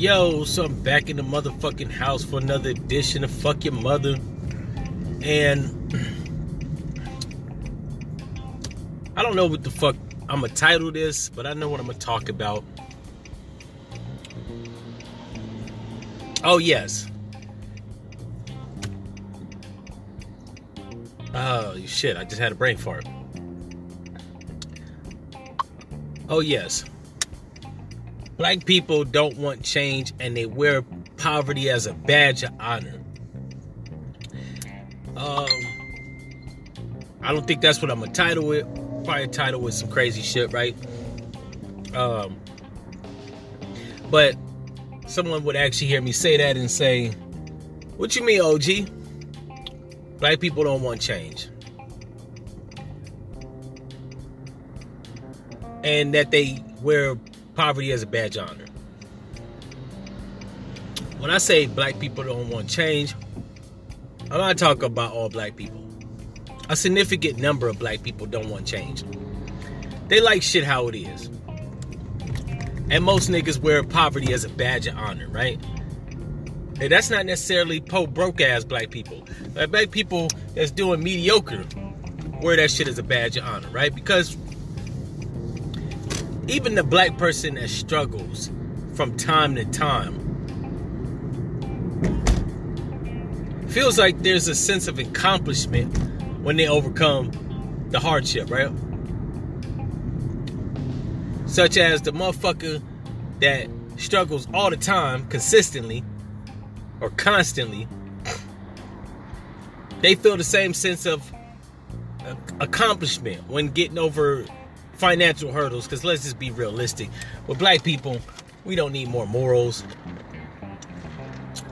Yo, so I'm back in the motherfucking house for another edition of Fuck Your Mother. And I don't know what the fuck I'm gonna title this, but I know what I'm gonna talk about. Oh, yes. Oh, shit, I just had a brain fart. Oh, yes. Black people don't want change and they wear poverty as a badge of honor. Um, I don't think that's what I'm gonna title it. Probably title with some crazy shit, right? Um, but someone would actually hear me say that and say, What you mean, OG? Black people don't want change. And that they wear poverty as a badge of honor. When I say black people don't want change, I'm not talking about all black people. A significant number of black people don't want change. They like shit how it is. And most niggas wear poverty as a badge of honor, right? And that's not necessarily po broke ass black people. Like black people that's doing mediocre wear that shit as a badge of honor, right? Because even the black person that struggles from time to time feels like there's a sense of accomplishment when they overcome the hardship, right? Such as the motherfucker that struggles all the time, consistently, or constantly, they feel the same sense of accomplishment when getting over financial hurdles. Because let's just be realistic. With black people, we don't need more morals.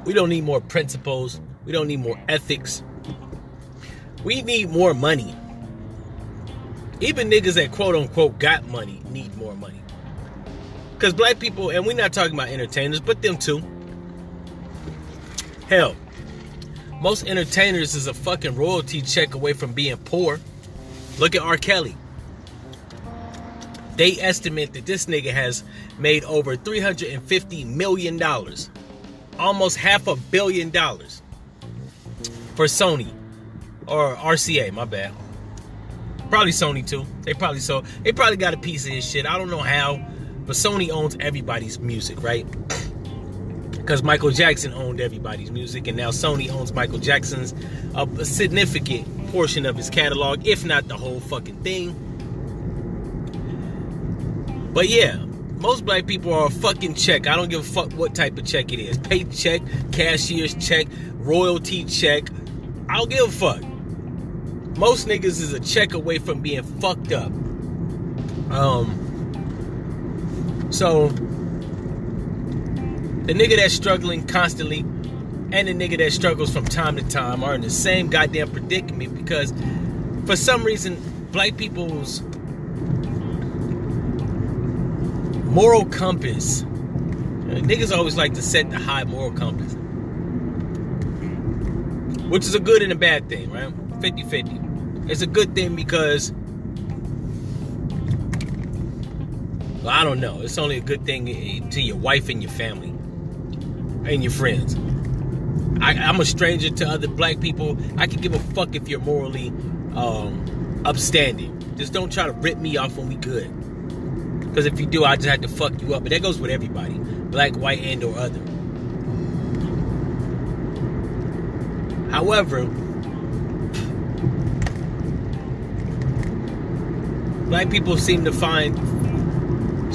We don't need more principles. We don't need more ethics. We need more money. Even niggas that quote unquote got money need more money. Because black people, and we're not talking about entertainers, but them too. Hell, most entertainers is a fucking royalty check away from being poor. Look at R. Kelly. They estimate that this nigga has made over $350 million. Almost half a billion dollars for Sony or RCA, my bad. Probably Sony too. They probably so they probably got a piece of his shit. I don't know how, but Sony owns everybody's music, right? Because Michael Jackson owned everybody's music, and now Sony owns Michael Jackson's a, a significant portion of his catalog, if not the whole fucking thing. But yeah, most black people are a fucking check. I don't give a fuck what type of check it is. Paycheck, cashier's check, royalty check. I don't give a fuck. Most niggas is a check away from being fucked up. Um so the nigga that's struggling constantly and the nigga that struggles from time to time are in the same goddamn predicament because for some reason black people's moral compass. Niggas always like to set the high moral compass which is a good and a bad thing right? 50-50 it's a good thing because well, i don't know. It's only a good thing to your wife and your family and your friends. I, am a stranger to other black people. I can give a fuck if you're morally um, upstanding. Just don't try to rip me off when we good because if you do, I just have to fuck you up. But that goes with everybody, black, white, and or other. However, black people seem to find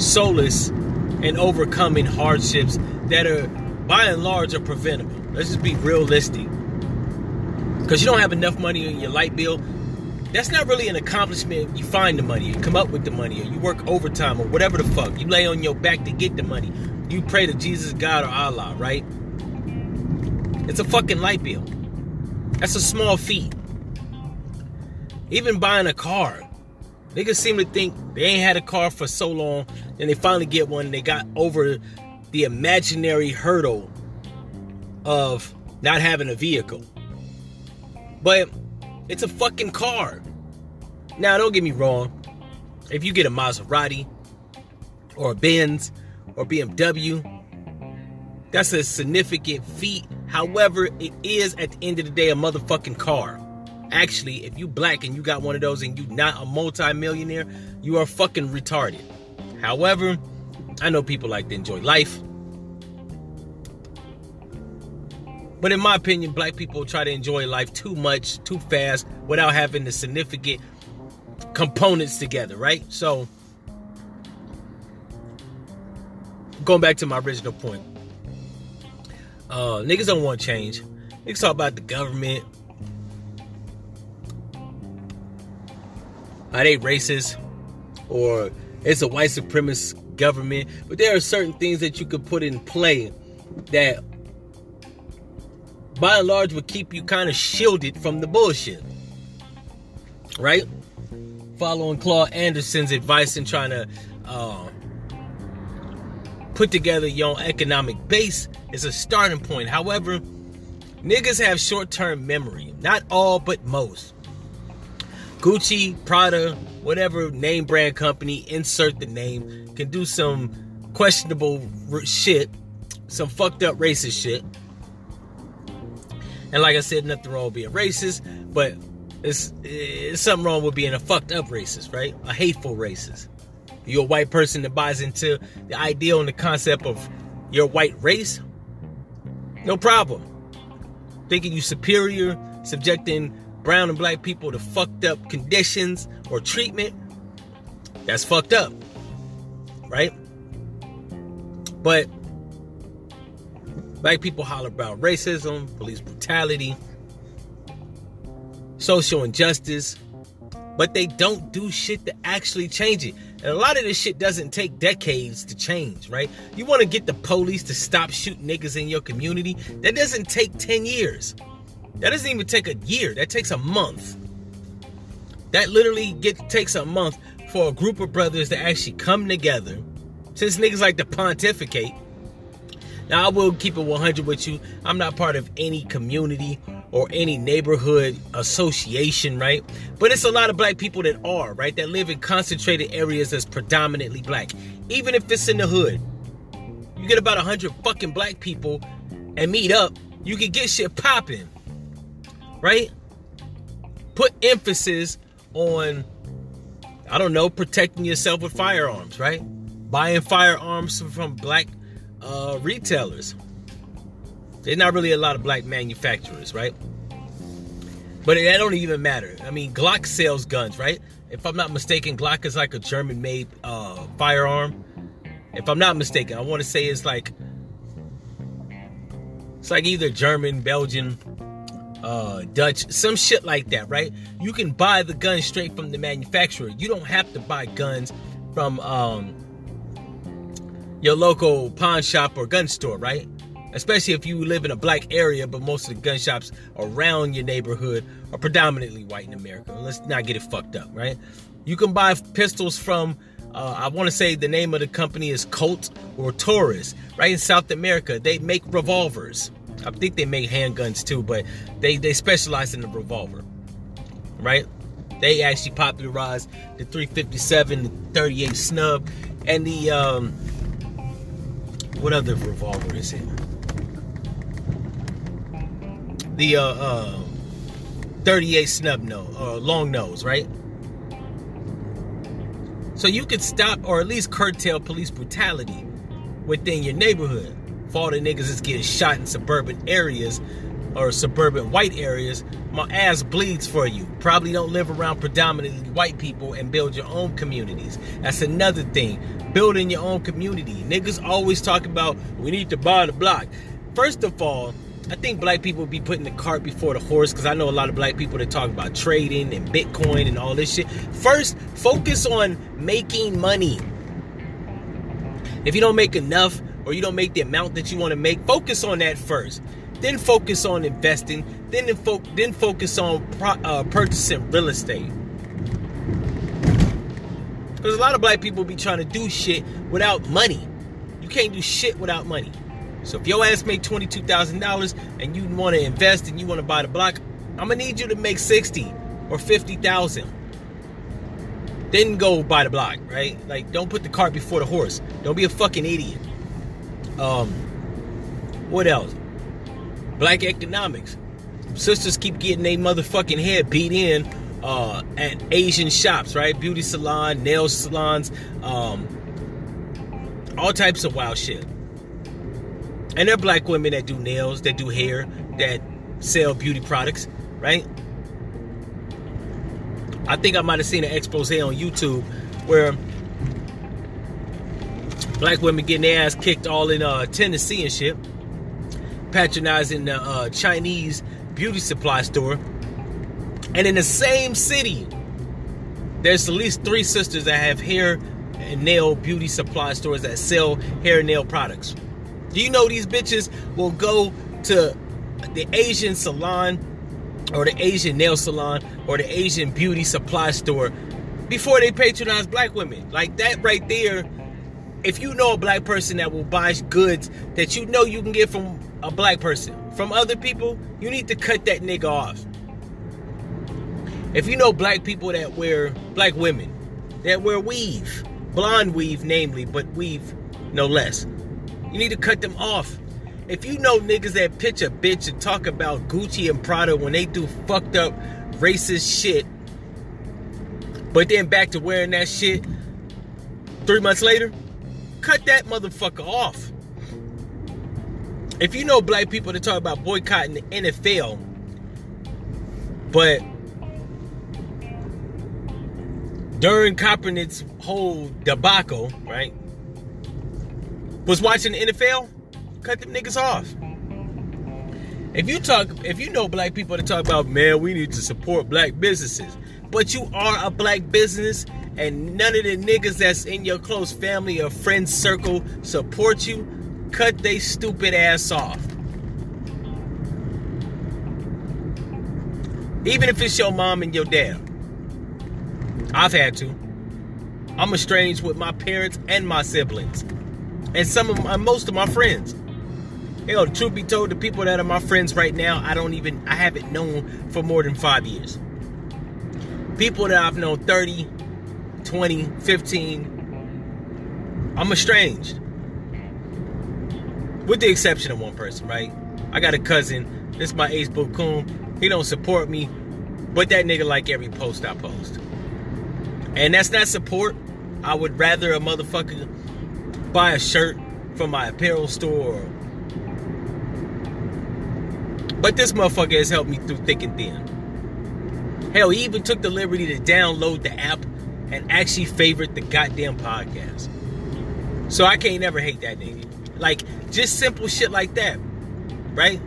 solace in overcoming hardships that are, by and large, are preventable. Let's just be realistic. Because you don't have enough money in your light bill that's not really an accomplishment. You find the money, you come up with the money, or you work overtime, or whatever the fuck. You lay on your back to get the money. You pray to Jesus, God, or Allah, right? It's a fucking light bill. That's a small feat. Even buying a car. Niggas seem to think they ain't had a car for so long, then they finally get one they got over the imaginary hurdle of not having a vehicle. But it's a fucking car. Now, don't get me wrong. If you get a Maserati or a Benz or BMW, That's a significant feat. However, it is at the end of the day a motherfucking car. Actually, if you black and you got one of those and you not a multi-millionaire, you are fucking retarded. However, I know people like to enjoy life. But in my opinion, black people try to enjoy life too much, too fast, without having the significant components together, right? So, going back to my original point, uh, niggas don't want change. Niggas talk about the government. Are they racist? Or it's a white supremacist government. But there are certain things that you could put in play that by and large would keep you kind of shielded from the bullshit. Right? Following Claude Anderson's advice and trying to uh, put together your own economic base is a starting point. However, niggas have short term memory. Not all, but most. Gucci, Prada, whatever name brand company, insert the name, can do some questionable shit, some fucked up racist shit. And like I said, nothing wrong with being racist, but it's, it's something wrong with being a fucked up racist, right? A hateful racist. You're a white person that buys into the ideal and the concept of your white race, no problem. Thinking you superior, subjecting brown and black people to fucked up conditions or treatment, that's fucked up. Right? But black people holler about racism, police brutality, social injustice, but they don't do shit to actually change it. And a lot of this shit doesn't take decades to change, right? You want to get the police to stop shooting niggas in your community? That doesn't take 10 years. That doesn't even take a year. That takes a month. That literally get takes a month for a group of brothers to actually come together. Since niggas like to pontificate. Now I will keep it 100 with you. I'm not part of any community or any neighborhood association, right? But it's a lot of black people that are, right? That live in concentrated areas that's predominantly black. Even if it's in the hood. You get about 100 fucking black people and meet up, you can get shit popping. Right? Put emphasis on I don't know, protecting yourself with firearms, right? Buying firearms from black uh, retailers. There's not really a lot of black manufacturers, right? But that don't even matter. I mean, Glock sells guns, right? If I'm not mistaken, Glock is like a German-made uh, firearm. If I'm not mistaken, I want to say it's like it's like either German, Belgian, uh, Dutch, some shit like that, right? You can buy the gun straight from the manufacturer. You don't have to buy guns from um, your local pawn shop or gun store, right? especially if you live in a black area, but most of the gun shops around your neighborhood are predominantly white in America. Let's not get it fucked up, right? You can buy pistols from, uh, I want to say the name of the company is Colt or Taurus, right in South America. They make revolvers. I think they make handguns too, but they, they specialize in the revolver, right? They actually popularized the 357, the 38 snub, and the, um, what other revolver is it? the uh, uh, 38 snub nose or uh, long nose, right? So you could stop or at least curtail police brutality within your neighborhood. For all the niggas that's getting shot in suburban areas or suburban white areas, my ass bleeds for you. Probably don't live around predominantly white people and build your own communities. That's another thing. Building your own community. Niggas always talk about we need to buy the block. First of all, I think black people be putting the cart before the horse because I know a lot of black people that talk about trading and Bitcoin and all this shit. First, focus on making money. If you don't make enough or you don't make the amount that you want to make, focus on that first. Then focus on investing. Then fo- then focus on pro- uh, purchasing real estate. Because a lot of black people be trying to do shit without money. You can't do shit without money. So if your ass make $22,000 and you want to invest and you want to buy the block, I'm to need you to make 60 or 50,000. Then go buy the block, right? Like don't put the cart before the horse. Don't be a fucking idiot. Um What else? Black economics. Sisters keep getting their motherfucking head beat in uh, at Asian shops, right? Beauty salon, nail salons, um, all types of wild shit. And there are black women that do nails, that do hair, that sell beauty products, right? I think I might have seen an expose on YouTube where black women getting their ass kicked all in uh, Tennessee and shit, patronizing the uh, Chinese beauty supply store. And in the same city, there's at least three sisters that have hair and nail beauty supply stores that sell hair and nail products. Do you know these bitches will go to the Asian salon or the Asian nail salon or the Asian beauty supply store before they patronize black women? Like that right there. If you know a black person that will buy goods that you know you can get from a black person, from other people, you need to cut that nigga off. If you know black people that wear black women that wear weave, blonde weave namely, but weave no less, you need to cut them off. If you know niggas that pitch a bitch and talk about Gucci and Prada when they do fucked up racist shit, but then back to wearing that shit three months later, cut that motherfucker off. If you know black people that talk about boycotting the NFL, but during Kaepernick's whole debacle, right, was watching the NFL, cut them niggas off. If you talk, if you know black people that talk about, man, we need to support black businesses, but you are a black business and none of the niggas that's in your close family or friend circle support you, cut they stupid ass off. Even if it's your mom and your dad. I've had to. I'm estranged with my parents and my siblings. And some of my, most of my friends. Hell, truth be told, the people that are my friends right now, I don't even, I haven't known for more than five years. People that I've known 30, 20, 15, I'm estranged. With the exception of one person, right? I got a cousin, this is my ace book coon. He don't support me, but that nigga like every post I post. And that's not support. I would rather a motherfucker buy a shirt from my apparel store. But this motherfucker has helped me through thick and thin. Hell, he even took the liberty to download the app and actually favorite the goddamn podcast. So I can't never hate that nigga. Like, just simple shit like that. Right?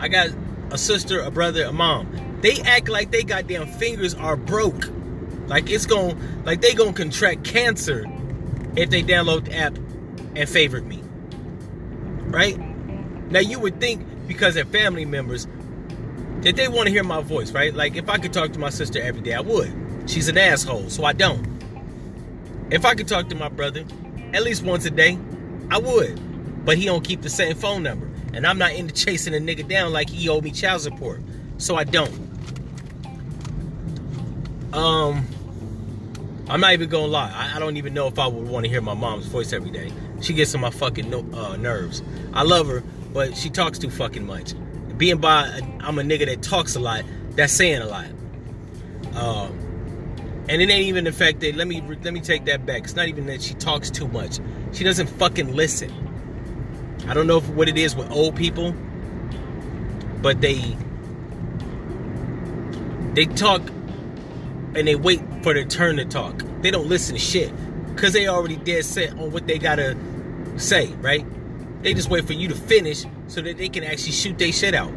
I got a sister, a brother, a mom. They act like they goddamn fingers are broke. Like it's going like they gonna contract cancer if they download the app and favorite me. Right? Now you would think because they're family members that they want to hear my voice, right? Like if I could talk to my sister every day, I would. She's an asshole, so I don't. If I could talk to my brother at least once a day, I would. But he don't keep the same phone number. And I'm not into chasing a nigga down like he owed me child support. So I don't. Um I'm not even gonna lie. I, I, don't even know if I would want to hear my mom's voice every day. She gets on my fucking uh, nerves. I love her, but she talks too fucking much. Being by, I'm a nigga that talks a lot. That's saying a lot. Um, and it ain't even the fact that let me let me take that back. It's not even that she talks too much. She doesn't fucking listen. I don't know what it is with old people, but they they talk and they wait for their turn to talk. They don't listen to shit because they already dead set on what they gotta say, right? They just wait for you to finish so that they can actually shoot their shit out.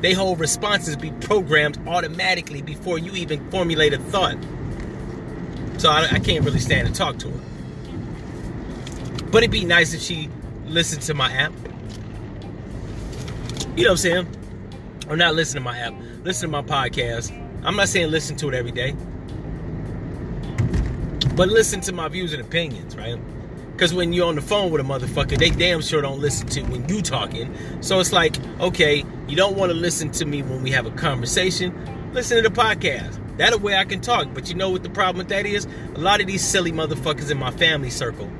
They whole responses be programmed automatically before you even formulate a thought. So I, I can't really stand to talk to her. But it'd be nice if she listened to my app. You know what I'm saying? Or not listen to my app. Listen to my podcast. I'm not saying listen to it every day. But listen to my views and opinions, right? Because when you're on the phone with a motherfucker, they damn sure don't listen to when you talking. So it's like, okay, you don't want to listen to me when we have a conversation. Listen to the podcast. That a way I can talk. But you know what the problem with that is? A lot of these silly motherfuckers in my family circle,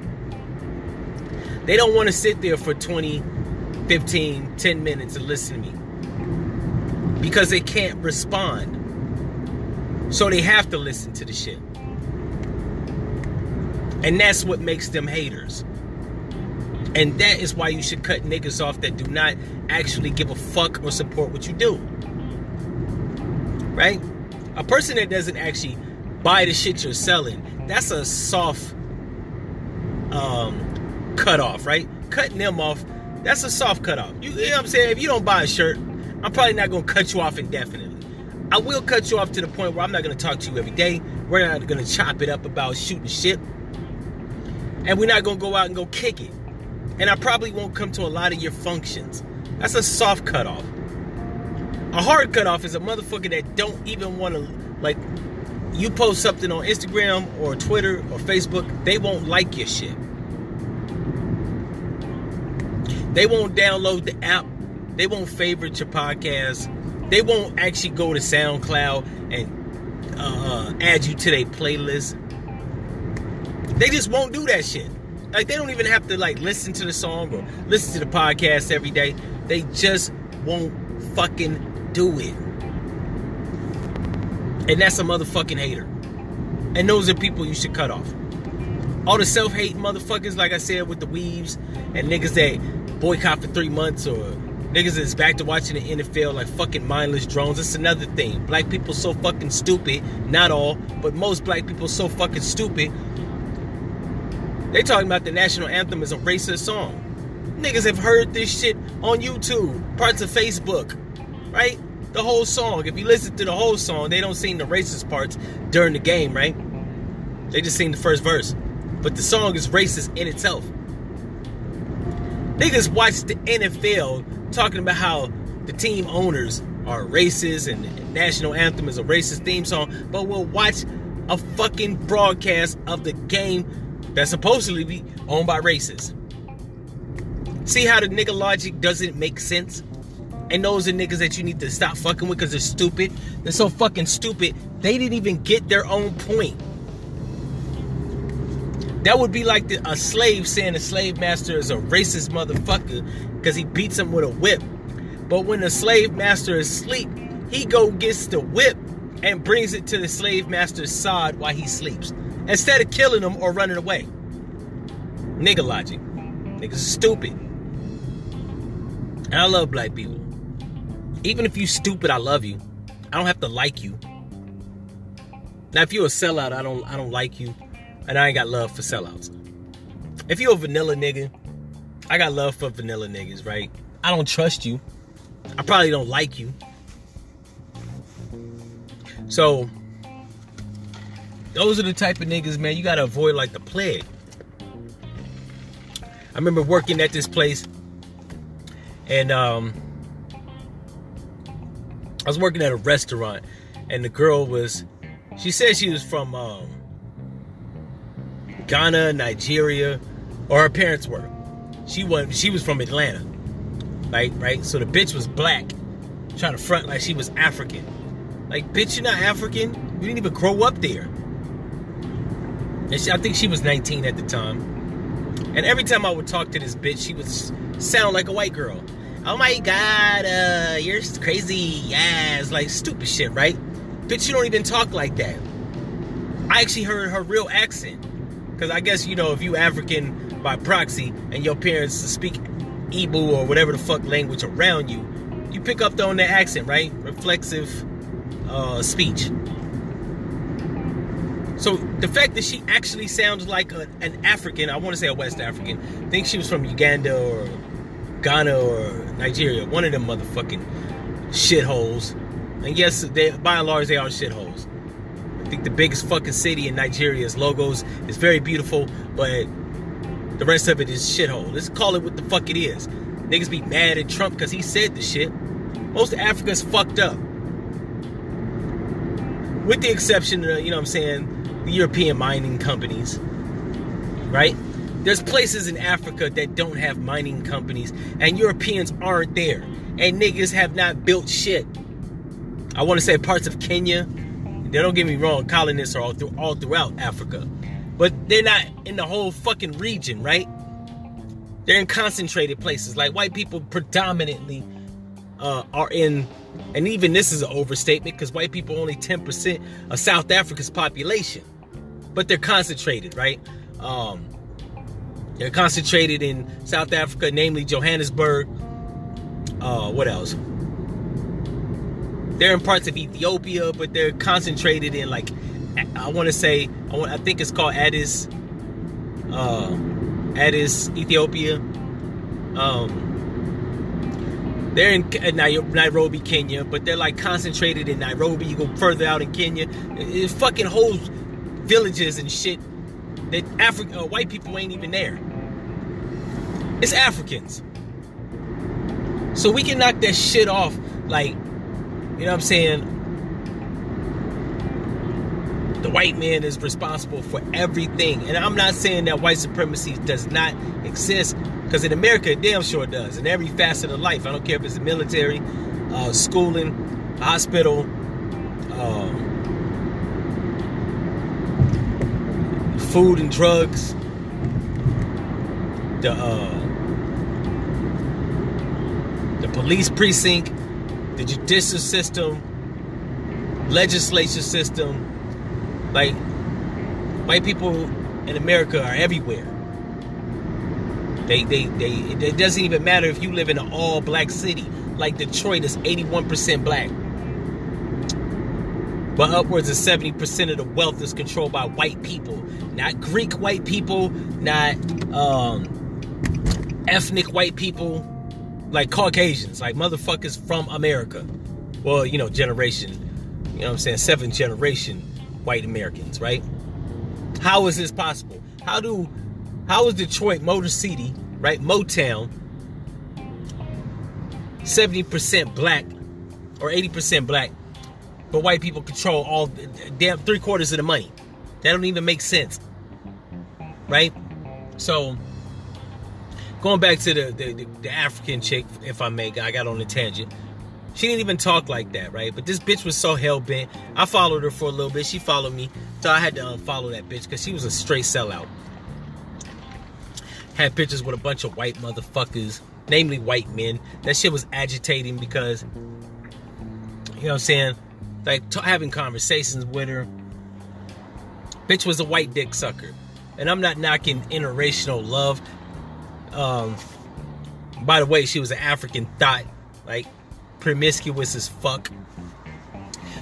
they don't want to sit there for 20, 15, 10 minutes and listen to me. Because they can't respond. So they have to listen to the shit. And that's what makes them haters. And that is why you should cut niggas off that do not actually give a fuck or support what you do. Right? A person that doesn't actually buy the shit you're selling, that's a soft um, cut off, right? Cutting them off, that's a soft cut off. You, you know what I'm saying? If you don't buy a shirt, I'm probably not gonna cut you off indefinitely. I will cut you off to the point where I'm not gonna talk to you every day. We're not gonna chop it up about shooting shit. And we're not gonna go out and go kick it. And I probably won't come to a lot of your functions. That's a soft cut off. A hard cut off is a motherfucker that don't even want to like you post something on Instagram or Twitter or Facebook, they won't like your shit. They won't download the app. They won't favorite your podcast. They won't actually go to SoundCloud and uh, add you to their playlist. They just won't do that shit. Like they don't even have to like listen to the song or listen to the podcast every day. They just won't fucking do it. And that's a motherfucking hater. And those are people you should cut off. All the self-hate motherfuckers, like I said, with the weaves and niggas that boycott for three months or niggas is back to watching the NFL like fucking mindless drones. It's another thing. Black people so fucking stupid. Not all, but most black people so fucking stupid. They talking about the national anthem is a racist song. Niggas have heard this shit on YouTube, parts of Facebook, right? the whole song. If you listen to the whole song, they don't sing the racist parts during the game, right? They just sing the first verse. But the song is racist in itself. Niggas watch the NFL talking about how the team owners are racist and the national anthem is a racist theme song, but we'll watch a fucking broadcast of the game that's supposedly be owned by racists. See how the nigga logic doesn't make sense? And those are niggas that you need to stop fucking with because they're stupid. They're so fucking stupid, they didn't even get their own point. That would be like the, a slave saying a slave master is a racist motherfucker because he beats him with a whip. But when the slave master is asleep, he go gets the whip and brings it to the slave master's side while he sleeps. Instead of killing him or running away. Nigga logic. Niggas stupid. And I love black people. Even if you stupid, I love you. I don't have to like you. Now, if you're a sellout, I don't I don't like you, and I ain't got love for sellouts. If you're a vanilla nigga, I got love for vanilla niggas, right? I don't trust you. I probably don't like you. So, those are the type of niggas, man, you gotta avoid like the plague. I remember working at this place, and um, I was working at a restaurant, and the girl was, she said she was from um, Ghana, Nigeria, or her parents were. She was she was from Atlanta, like right. So the bitch was black, trying to front like she was African. Like bitch, you're not African. You didn't even grow up there. And she, I think she was 19 at the time. And every time I would talk to this bitch, she would sound like a white girl oh my god, uh, you're crazy, yes, like stupid shit, right? Bitch, you don't even talk like that. I actually heard her real accent. Because I guess, you know, if you African by proxy and your parents speak Igbo or whatever the fuck language around you, you pick up on the accent, right? Reflexive uh, speech. So the fact that she actually sounds like a, an African, I want to say a West African, I think she was from Uganda or Ghana or Nigeria, one of them motherfucking shitholes. And yes, they by and large they are shitholes. Think the biggest fucking city in Nigeria is Lagos. It's very beautiful, but the rest of it is shithole. Let's call it what the fuck it is. Niggas be mad at Trump because he said the shit. Most of Africa's fucked up. With the exception of, you know what I'm saying, the European mining companies. Right? There's places in Africa that don't have mining companies, and Europeans aren't there. And niggas have not built shit. I want to say parts of Kenya. They don't get me wrong, colonists are all through all throughout Africa. But they're not in the whole fucking region, right? They're in concentrated places. Like white people predominantly uh, are in, and even this is an overstatement because white people only 10% of South Africa's population, but they're concentrated, right? Um, they're concentrated in South Africa, namely Johannesburg. Uh, what else? They're in parts of Ethiopia, but they're concentrated in like I want to say I want I think it's called Addis, uh, Addis, Ethiopia. Um, they're in Nairobi, Kenya, but they're like concentrated in Nairobi. You go further out in Kenya, it's fucking whole villages and shit that African uh, white people ain't even there. It's Africans. So we can knock that shit off, like, you know what I'm saying? The white man is responsible for everything. And I'm not saying that white supremacy does not exist, because in America, it damn sure does. In every facet of life. I don't care if it's the military, uh, schooling, hospital, uh, food and drugs, the uh, the police precinct, the judicial system, legislature system. Like white people in America are everywhere. They, they, they, it doesn't even matter if you live in an all black city like Detroit is 81% black. But upwards of 70% of the wealth is controlled by white people. Not Greek white people, not um, ethnic white people, like Caucasians, like motherfuckers from America. Well, you know, generation, you know what I'm saying, seventh generation white Americans, right? How is this possible? How do how is Detroit Motor City, right? Motown 70% black or 80% black, but white people control all damn three quarters of the money. That don't even make sense. Right? So going back to the, the, the African chick, if I may, I got on a tangent. She didn't even talk like that, right? But this bitch was so hell bent. I followed her for a little bit. She followed me, so I had to uh, unfollow that bitch because she was a straight sellout. Had pictures with a bunch of white motherfuckers, namely white men. That shit was agitating because, you know what I'm saying? Like t- having conversations with her. Bitch was a white dick sucker. And I'm not knocking interracial love. Um, by the way, she was an African thought, like promiscuous as fuck,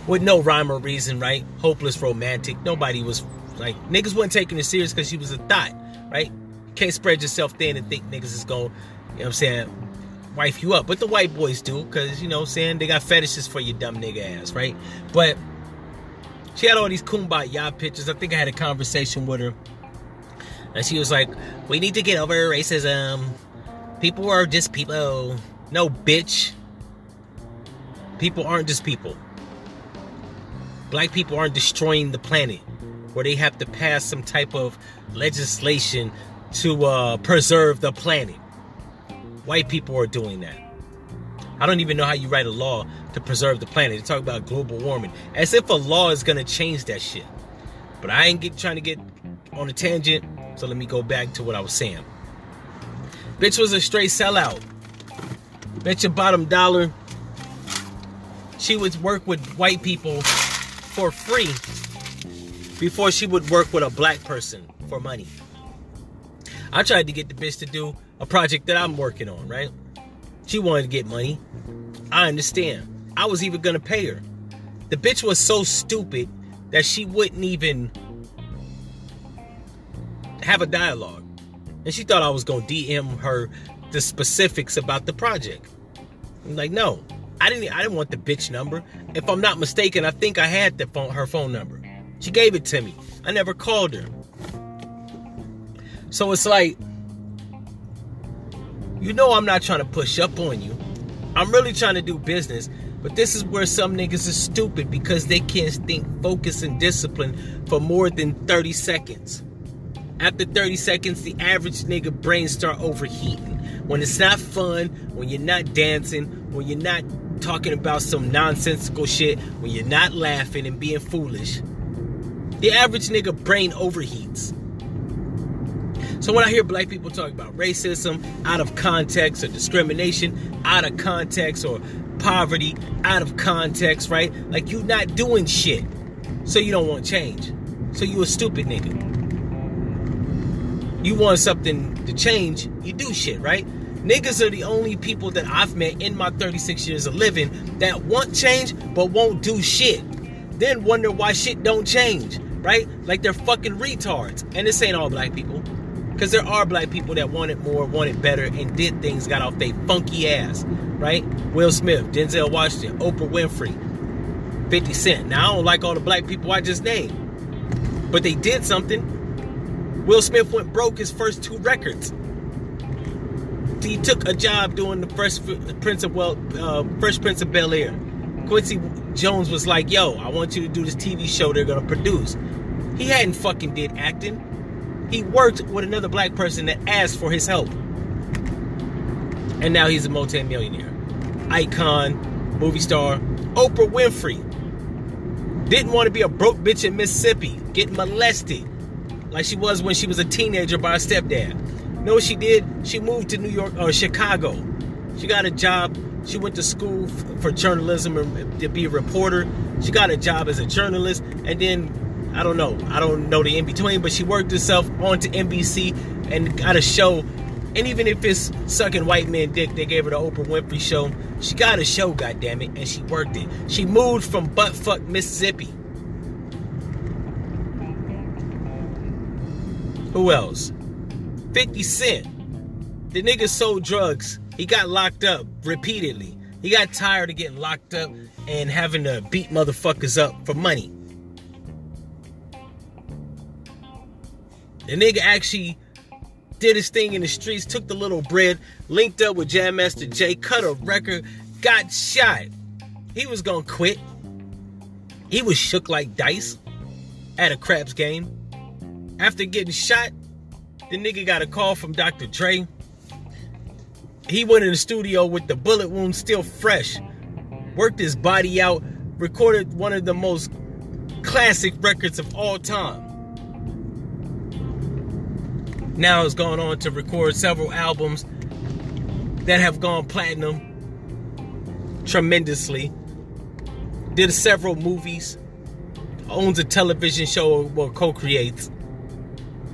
with no rhyme or reason, right? Hopeless romantic. Nobody was like niggas wasn't taking it serious because she was a thought, right? Can't spread yourself thin and think niggas is gonna, you know what I'm saying, wife you up. But the white boys do, because you know what I'm saying, they got fetishes for your dumb nigga ass, right? But she had all these kumbaya pictures. I think I had a conversation with her and she was like, We need to get over racism. People are just people. No, bitch. People aren't just people. Black people aren't destroying the planet where they have to pass some type of legislation to uh, preserve the planet. White people are doing that. I don't even know how you write a law to preserve the planet. They talk about global warming as if a law is gonna change that shit. But I ain't get, trying to get on a tangent. So let me go back to what I was saying. Bitch was a straight sellout. Bet your bottom dollar she would work with white people for free before she would work with a black person for money. I tried to get the bitch to do a project that I'm working on, right? She wanted to get money. I understand. I was even gonna pay her. The bitch was so stupid that she wouldn't even have a dialogue. And she thought I was going to DM her the specifics about the project. I'm like, no, I didn't. I didn't want the bitch number. If I'm not mistaken, I think I had the phone, her phone number. She gave it to me. I never called her. So it's like, you know, I'm not trying to push up on you. I'm really trying to do business. But this is where some niggas are stupid because they can't think focus and discipline for more than 30 seconds. After 30 seconds, the average nigga brain start overheating. When it's not fun, when you're not dancing, when you're not talking about some nonsensical shit, when you're not laughing and being foolish, the average nigga brain overheats. So when I hear black people talk about racism out of context or discrimination out of context or poverty out of context, right? Like you're not doing shit. So you don't want change. So you a stupid nigga. You want something to change, you do shit, right? Niggas are the only people that I've met in my 36 years of living that want change but won't do shit. Then wonder why shit don't change, right? Like they're fucking retards. And this ain't all black people. Because there are black people that wanted more, wanted better, and did things, got off their funky ass, right? Will Smith, Denzel Washington, Oprah Winfrey, 50 Cent. Now, I don't like all the black people I just named, but they did something. Will Smith went broke his first two records. He took a job doing the Fresh Prince of well, uh, Fresh Prince of Bel Air. Quincy Jones was like, "Yo, I want you to do this TV show they're gonna produce." He hadn't fucking did acting. He worked with another black person that asked for his help. And now he's a multi-millionaire. Icon, movie star, Oprah Winfrey. Didn't want to be a broke bitch in Mississippi, getting molested like she was when she was a teenager by her stepdad. You know what she did? She moved to New York or Chicago. She got a job. She went to school for journalism to be a reporter. She got a job as a journalist, and then I don't know. I don't know the in between, but she worked herself onto NBC and got a show. And even if it's sucking white men dick, they gave her the Oprah Winfrey show. She got a show, goddammit, and she worked it. She moved from buttfuck Mississippi. Who else? 50 Cent. The nigga sold drugs. He got locked up repeatedly. He got tired of getting locked up and having to beat motherfuckers up for money. The nigga actually did his thing in the streets, took the little bread, linked up with Jam Master Jay, cut a record, got shot. He was gonna quit. He was shook like dice at a craps game. After getting shot, the nigga got a call from Dr. Dre. He went in the studio with the bullet wound still fresh, worked his body out, recorded one of the most classic records of all time now has gone on to record several albums that have gone platinum tremendously. Did several movies, owns a television show, well, co creates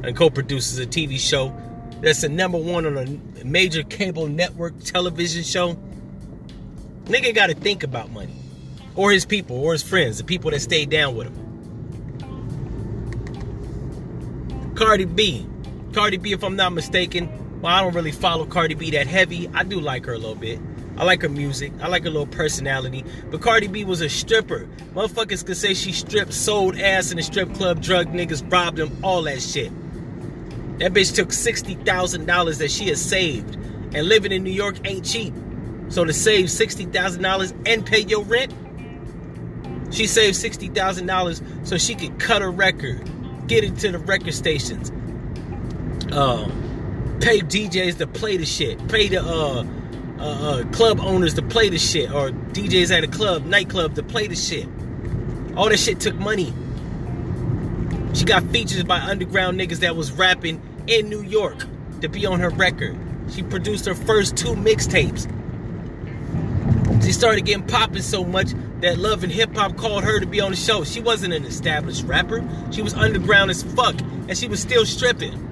and co produces a TV show that's the number one on a major cable network television show. Nigga got to think about money, or his people, or his friends, the people that stayed down with him. Cardi B, Cardi B, if I'm not mistaken. Well, I don't really follow Cardi B that heavy. I do like her a little bit. I like her music. I like her little personality. But Cardi B was a stripper. Motherfuckers could say she stripped, sold ass in a strip club, drug niggas, robbed them, all that shit. That bitch took $60,000 that she has saved. And living in New York ain't cheap. So to save $60,000 and pay your rent, she saved $60,000 so she could cut a record, get it to the record stations, um, pay DJs to play the shit, pay the uh, uh, uh, club owners to play the shit, or DJs at a club, nightclub to play the shit. All that shit took money. She got features by underground niggas that was rapping in New York to be on her record. She produced her first two mixtapes. She started getting popping so much that Love and Hip Hop called her to be on the show. She wasn't an established rapper. She was underground as fuck, and she was still stripping.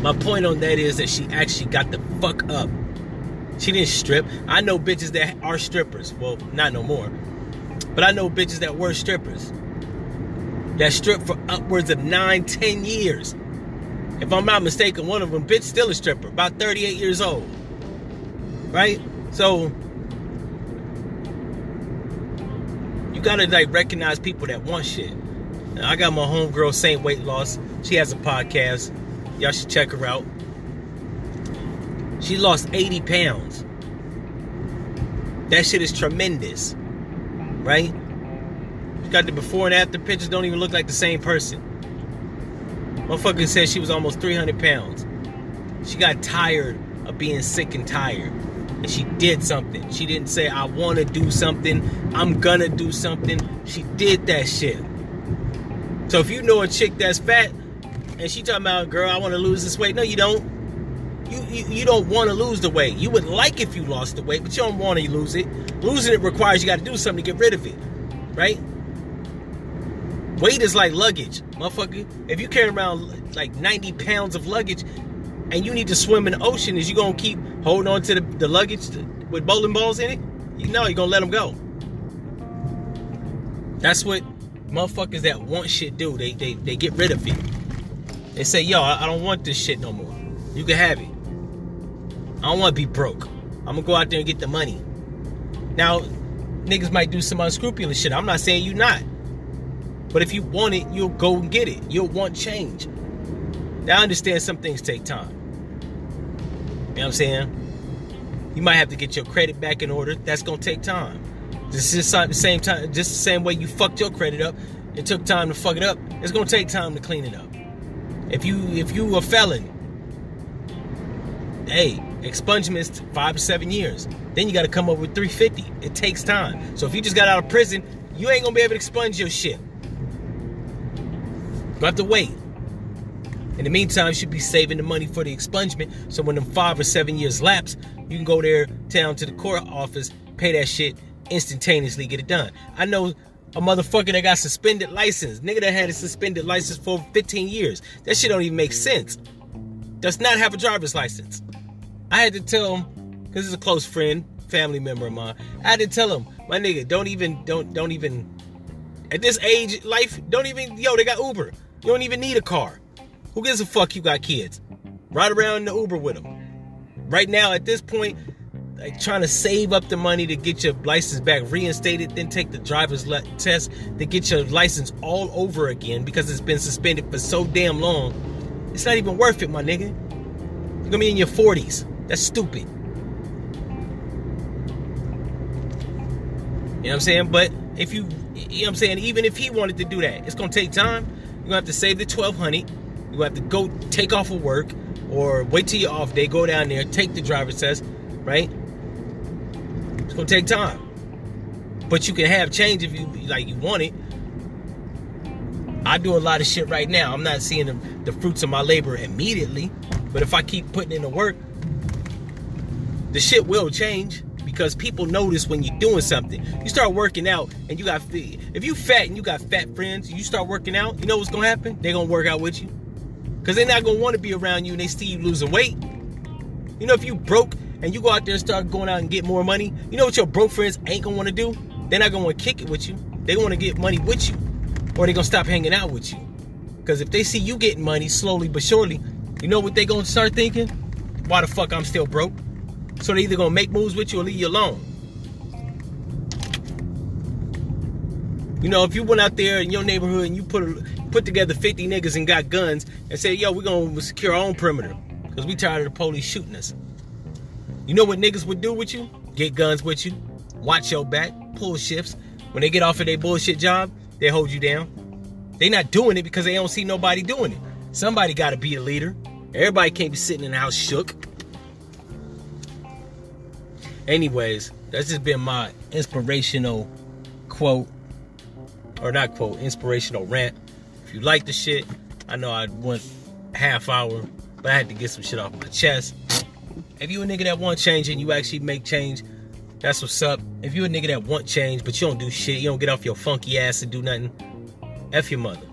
My point on that is that she actually got the fuck up. She didn't strip. I know bitches that are strippers. Well, not no more. But I know bitches that were strippers. That stripped for upwards of nine, ten years. If I'm not mistaken, one of them bitch still a stripper, about 38 years old. Right? So you gotta like recognize people that want shit. I got my homegirl Saint Weight Loss. She has a podcast. Y'all should check her out. She lost 80 pounds. That shit is tremendous. Right? She got the before and after pictures, don't even look like the same person. Motherfucker said she was almost 300 pounds. She got tired of being sick and tired. And she did something. She didn't say, I want to do something. I'm gonna do something. She did that shit. So if you know a chick that's fat and she talking about, girl, I want to lose this weight. No, you don't. You, you, you don't want to lose the weight. You would like if you lost the weight, but you don't want to lose it. Losing it requires you got to do something to get rid of it, right? Weight is like luggage, motherfucker. If you carry around like 90 pounds of luggage and you need to swim in the ocean, is you gonna keep holding on to the, the luggage with bowling balls in it? You know, you're gonna let them go. That's what motherfuckers that want shit do. They they, they get rid of it. They say, yo, I, I don't want this shit no more. You can have it. I don't want to be broke. I'm gonna go out there and get the money. Now, niggas might do some unscrupulous shit. I'm not saying you not. But if you want it, you'll go and get it. You'll want change. Now I understand some things take time. You know what I'm saying? You might have to get your credit back in order. That's gonna take time. This is the same time, just the same way you fucked your credit up. It took time to fuck it up. It's gonna take time to clean it up. If you if you a felon, hey, expungement's five to seven years. Then you got to come up with 350. It takes time. So if you just got out of prison, you ain't gonna be able to expunge your shit. You have to wait. In the meantime, you should be saving the money for the expungement. So when them five or seven years lapse, you can go there down to the court office, pay that shit instantaneously, get it done. I know a motherfucker that got suspended license. Nigga that had a suspended license for 15 years. That shit don't even make sense. Does not have a driver's license. I had to tell him, because he's a close friend, family member of mine. I had to tell him, my nigga, don't even, don't, don't even, at this age, life, don't even, yo, they got Uber. You don't even need a car. Who gives a fuck you got kids? Ride around in the Uber with them. Right now, at this point, like trying to save up the money to get your license back reinstated, then take the driver's le- test to get your license all over again because it's been suspended for so damn long. It's not even worth it, my nigga. You're gonna be in your 40s. That's stupid. You know what I'm saying? But if you, you know what I'm saying, even if he wanted to do that, it's gonna take time. You're gonna have to save the 1200. You're gonna have to go take off of work or wait till your off day, go down there, take the driver's test, right? It's gonna take time. But you can have change if you like you want it. I do a lot of shit right now. I'm not seeing the, the fruits of my labor immediately. But if I keep putting in the work, the shit will change because people notice when you're doing something. You start working out and you got if you fat and you got fat friends, you start working out, you know what's gonna happen? They're gonna work out with you. Cause they're not gonna want to be around you and they see you losing weight. You know, if you broke and you go out there and start going out and get more money, you know what your broke friends ain't gonna want to do? They're not gonna want to kick it with you. They want to get money with you, or they're gonna stop hanging out with you. Because if they see you getting money slowly but surely, you know what they gonna start thinking? Why the fuck I'm still broke? So they're either gonna make moves with you or leave you alone. You know, if you went out there in your neighborhood and you put put together 50 niggas and got guns and said, yo, we're gonna secure our own perimeter because we tired of the police shooting us. You know what niggas would do with you? Get guns with you, watch your back, pull shifts. When they get off of their bullshit job, they hold you down. They not doing it because they don't see nobody doing it. Somebody gotta be a leader. Everybody can't be sitting in the house shook. Anyways, that's just been my inspirational quote. Or not quote, inspirational rant. If you like the shit, I know I went half hour, but I had to get some shit off my chest. If you a nigga that want change and you actually make change, that's what's up. If you a nigga that want change but you don't do shit, you don't get off your funky ass and do nothing, F your mother.